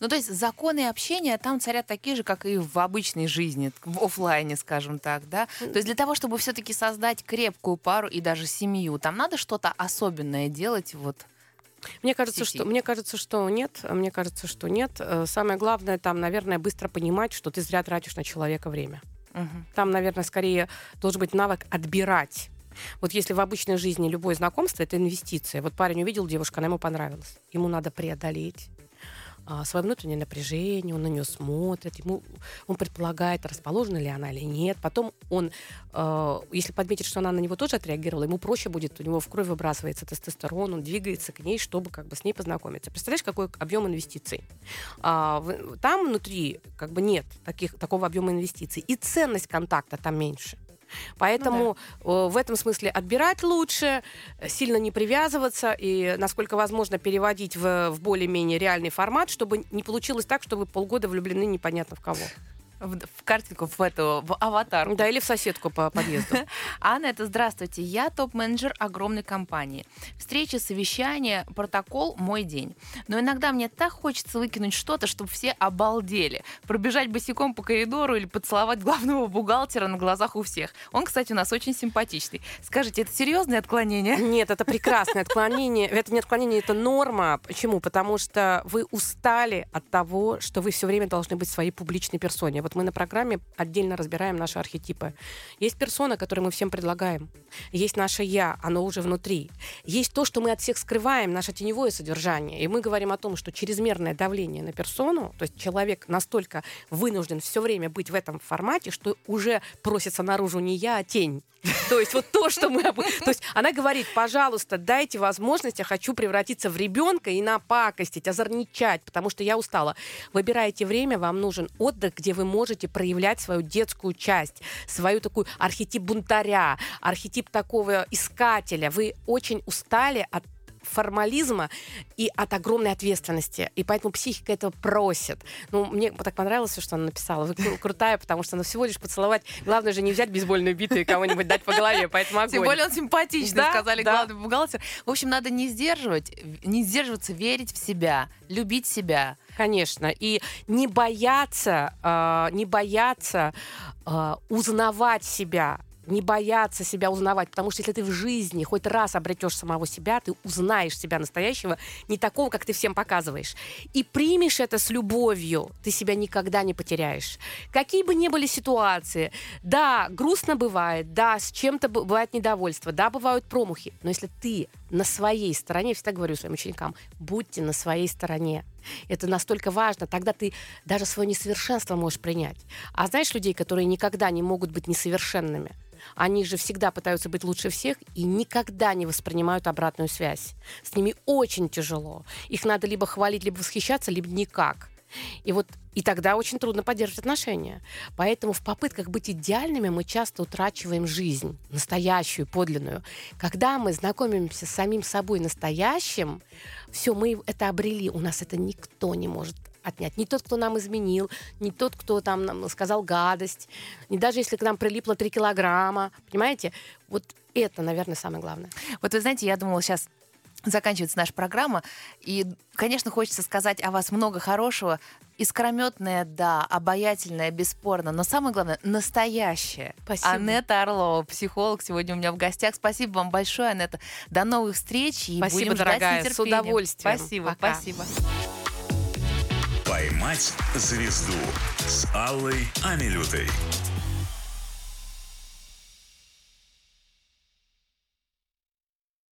ну, то есть законы общения там царят такие же, как и в обычной жизни, в офлайне, скажем так, да? То есть для того, чтобы все-таки создать крепкую пару и даже семью, там надо что-то особенное делать, вот мне кажется, что, мне кажется, что нет. Мне кажется, что нет. Э, самое главное там, наверное, быстро понимать, что ты зря тратишь на человека время. Угу. Там, наверное, скорее должен быть навык отбирать. Вот если в обычной жизни любое знакомство это инвестиция. Вот парень увидел девушку, она ему понравилась. Ему надо преодолеть а, свое внутреннее напряжение, он на нее смотрит, ему, он предполагает, расположена ли она или нет. Потом он, э, если подметит, что она на него тоже отреагировала, ему проще будет, у него в кровь выбрасывается тестостерон, он двигается к ней, чтобы как бы с ней познакомиться. Представляешь, какой объем инвестиций? А, в, там внутри как бы нет таких, такого объема инвестиций. И ценность контакта там меньше. Поэтому ну, да. в этом смысле отбирать лучше, сильно не привязываться и, насколько возможно, переводить в, в более-менее реальный формат, чтобы не получилось так, что вы полгода влюблены непонятно в кого в, в картинку, в эту, в аватар. Да, или в соседку по подъезду. Анна, это здравствуйте. Я топ-менеджер огромной компании. Встречи, совещания, протокол – мой день. Но иногда мне так хочется выкинуть что-то, чтобы все обалдели. Пробежать босиком по коридору или поцеловать главного бухгалтера на глазах у всех. Он, кстати, у нас очень симпатичный. Скажите, это серьезное отклонение? Нет, это прекрасное отклонение. Это не отклонение, это норма. Почему? Потому что вы устали от того, что вы все время должны быть своей публичной персоне. Вот мы на программе отдельно разбираем наши архетипы. Есть персона, которую мы всем предлагаем. Есть наше «я», оно уже внутри. Есть то, что мы от всех скрываем, наше теневое содержание. И мы говорим о том, что чрезмерное давление на персону, то есть человек настолько вынужден все время быть в этом формате, что уже просится наружу не я, а тень. То есть вот то, что мы... То есть она говорит, пожалуйста, дайте возможность, я хочу превратиться в ребенка и напакостить, озорничать, потому что я устала. Выбирайте время, вам нужен отдых, где вы можете проявлять свою детскую часть, свою такую архетип бунтаря, архетип такого искателя. Вы очень устали от формализма и от огромной ответственности. И поэтому психика этого просит. Ну, мне так понравилось, что она написала. Вы крутая, потому что она всего лишь поцеловать. Главное же не взять бейсбольную биту и кого-нибудь дать по голове, поэтому огонь. Тем более он симпатичный, да, сказали да. главный бухгалтер. В общем, надо не сдерживать, не сдерживаться, верить в себя, любить себя. Конечно. И не бояться, э, не бояться э, узнавать себя, не бояться себя узнавать, потому что если ты в жизни хоть раз обретешь самого себя, ты узнаешь себя настоящего, не такого, как ты всем показываешь. И примешь это с любовью, ты себя никогда не потеряешь. Какие бы ни были ситуации, да, грустно бывает, да, с чем-то бывает недовольство, да, бывают промахи, но если ты на своей стороне, я всегда говорю своим ученикам, будьте на своей стороне. Это настолько важно. Тогда ты даже свое несовершенство можешь принять. А знаешь людей, которые никогда не могут быть несовершенными? Они же всегда пытаются быть лучше всех и никогда не воспринимают обратную связь. С ними очень тяжело. Их надо либо хвалить, либо восхищаться, либо никак. И вот и тогда очень трудно поддерживать отношения. Поэтому в попытках быть идеальными мы часто утрачиваем жизнь, настоящую, подлинную. Когда мы знакомимся с самим собой настоящим, все, мы это обрели, у нас это никто не может отнять. Не тот, кто нам изменил, не тот, кто там нам сказал гадость, не даже если к нам прилипло 3 килограмма. Понимаете? Вот это, наверное, самое главное. Вот вы знаете, я думала сейчас заканчивается наша программа. И, конечно, хочется сказать о вас много хорошего. Искрометная, да, обаятельная, бесспорно, но самое главное, настоящая. Спасибо. Анетта Орлова, психолог, сегодня у меня в гостях. Спасибо вам большое, Анетта. До новых встреч. И спасибо, будем дорогая, ждать с, с удовольствием. Спасибо, Пока. спасибо. «Поймать звезду» с Аллой Амилютой.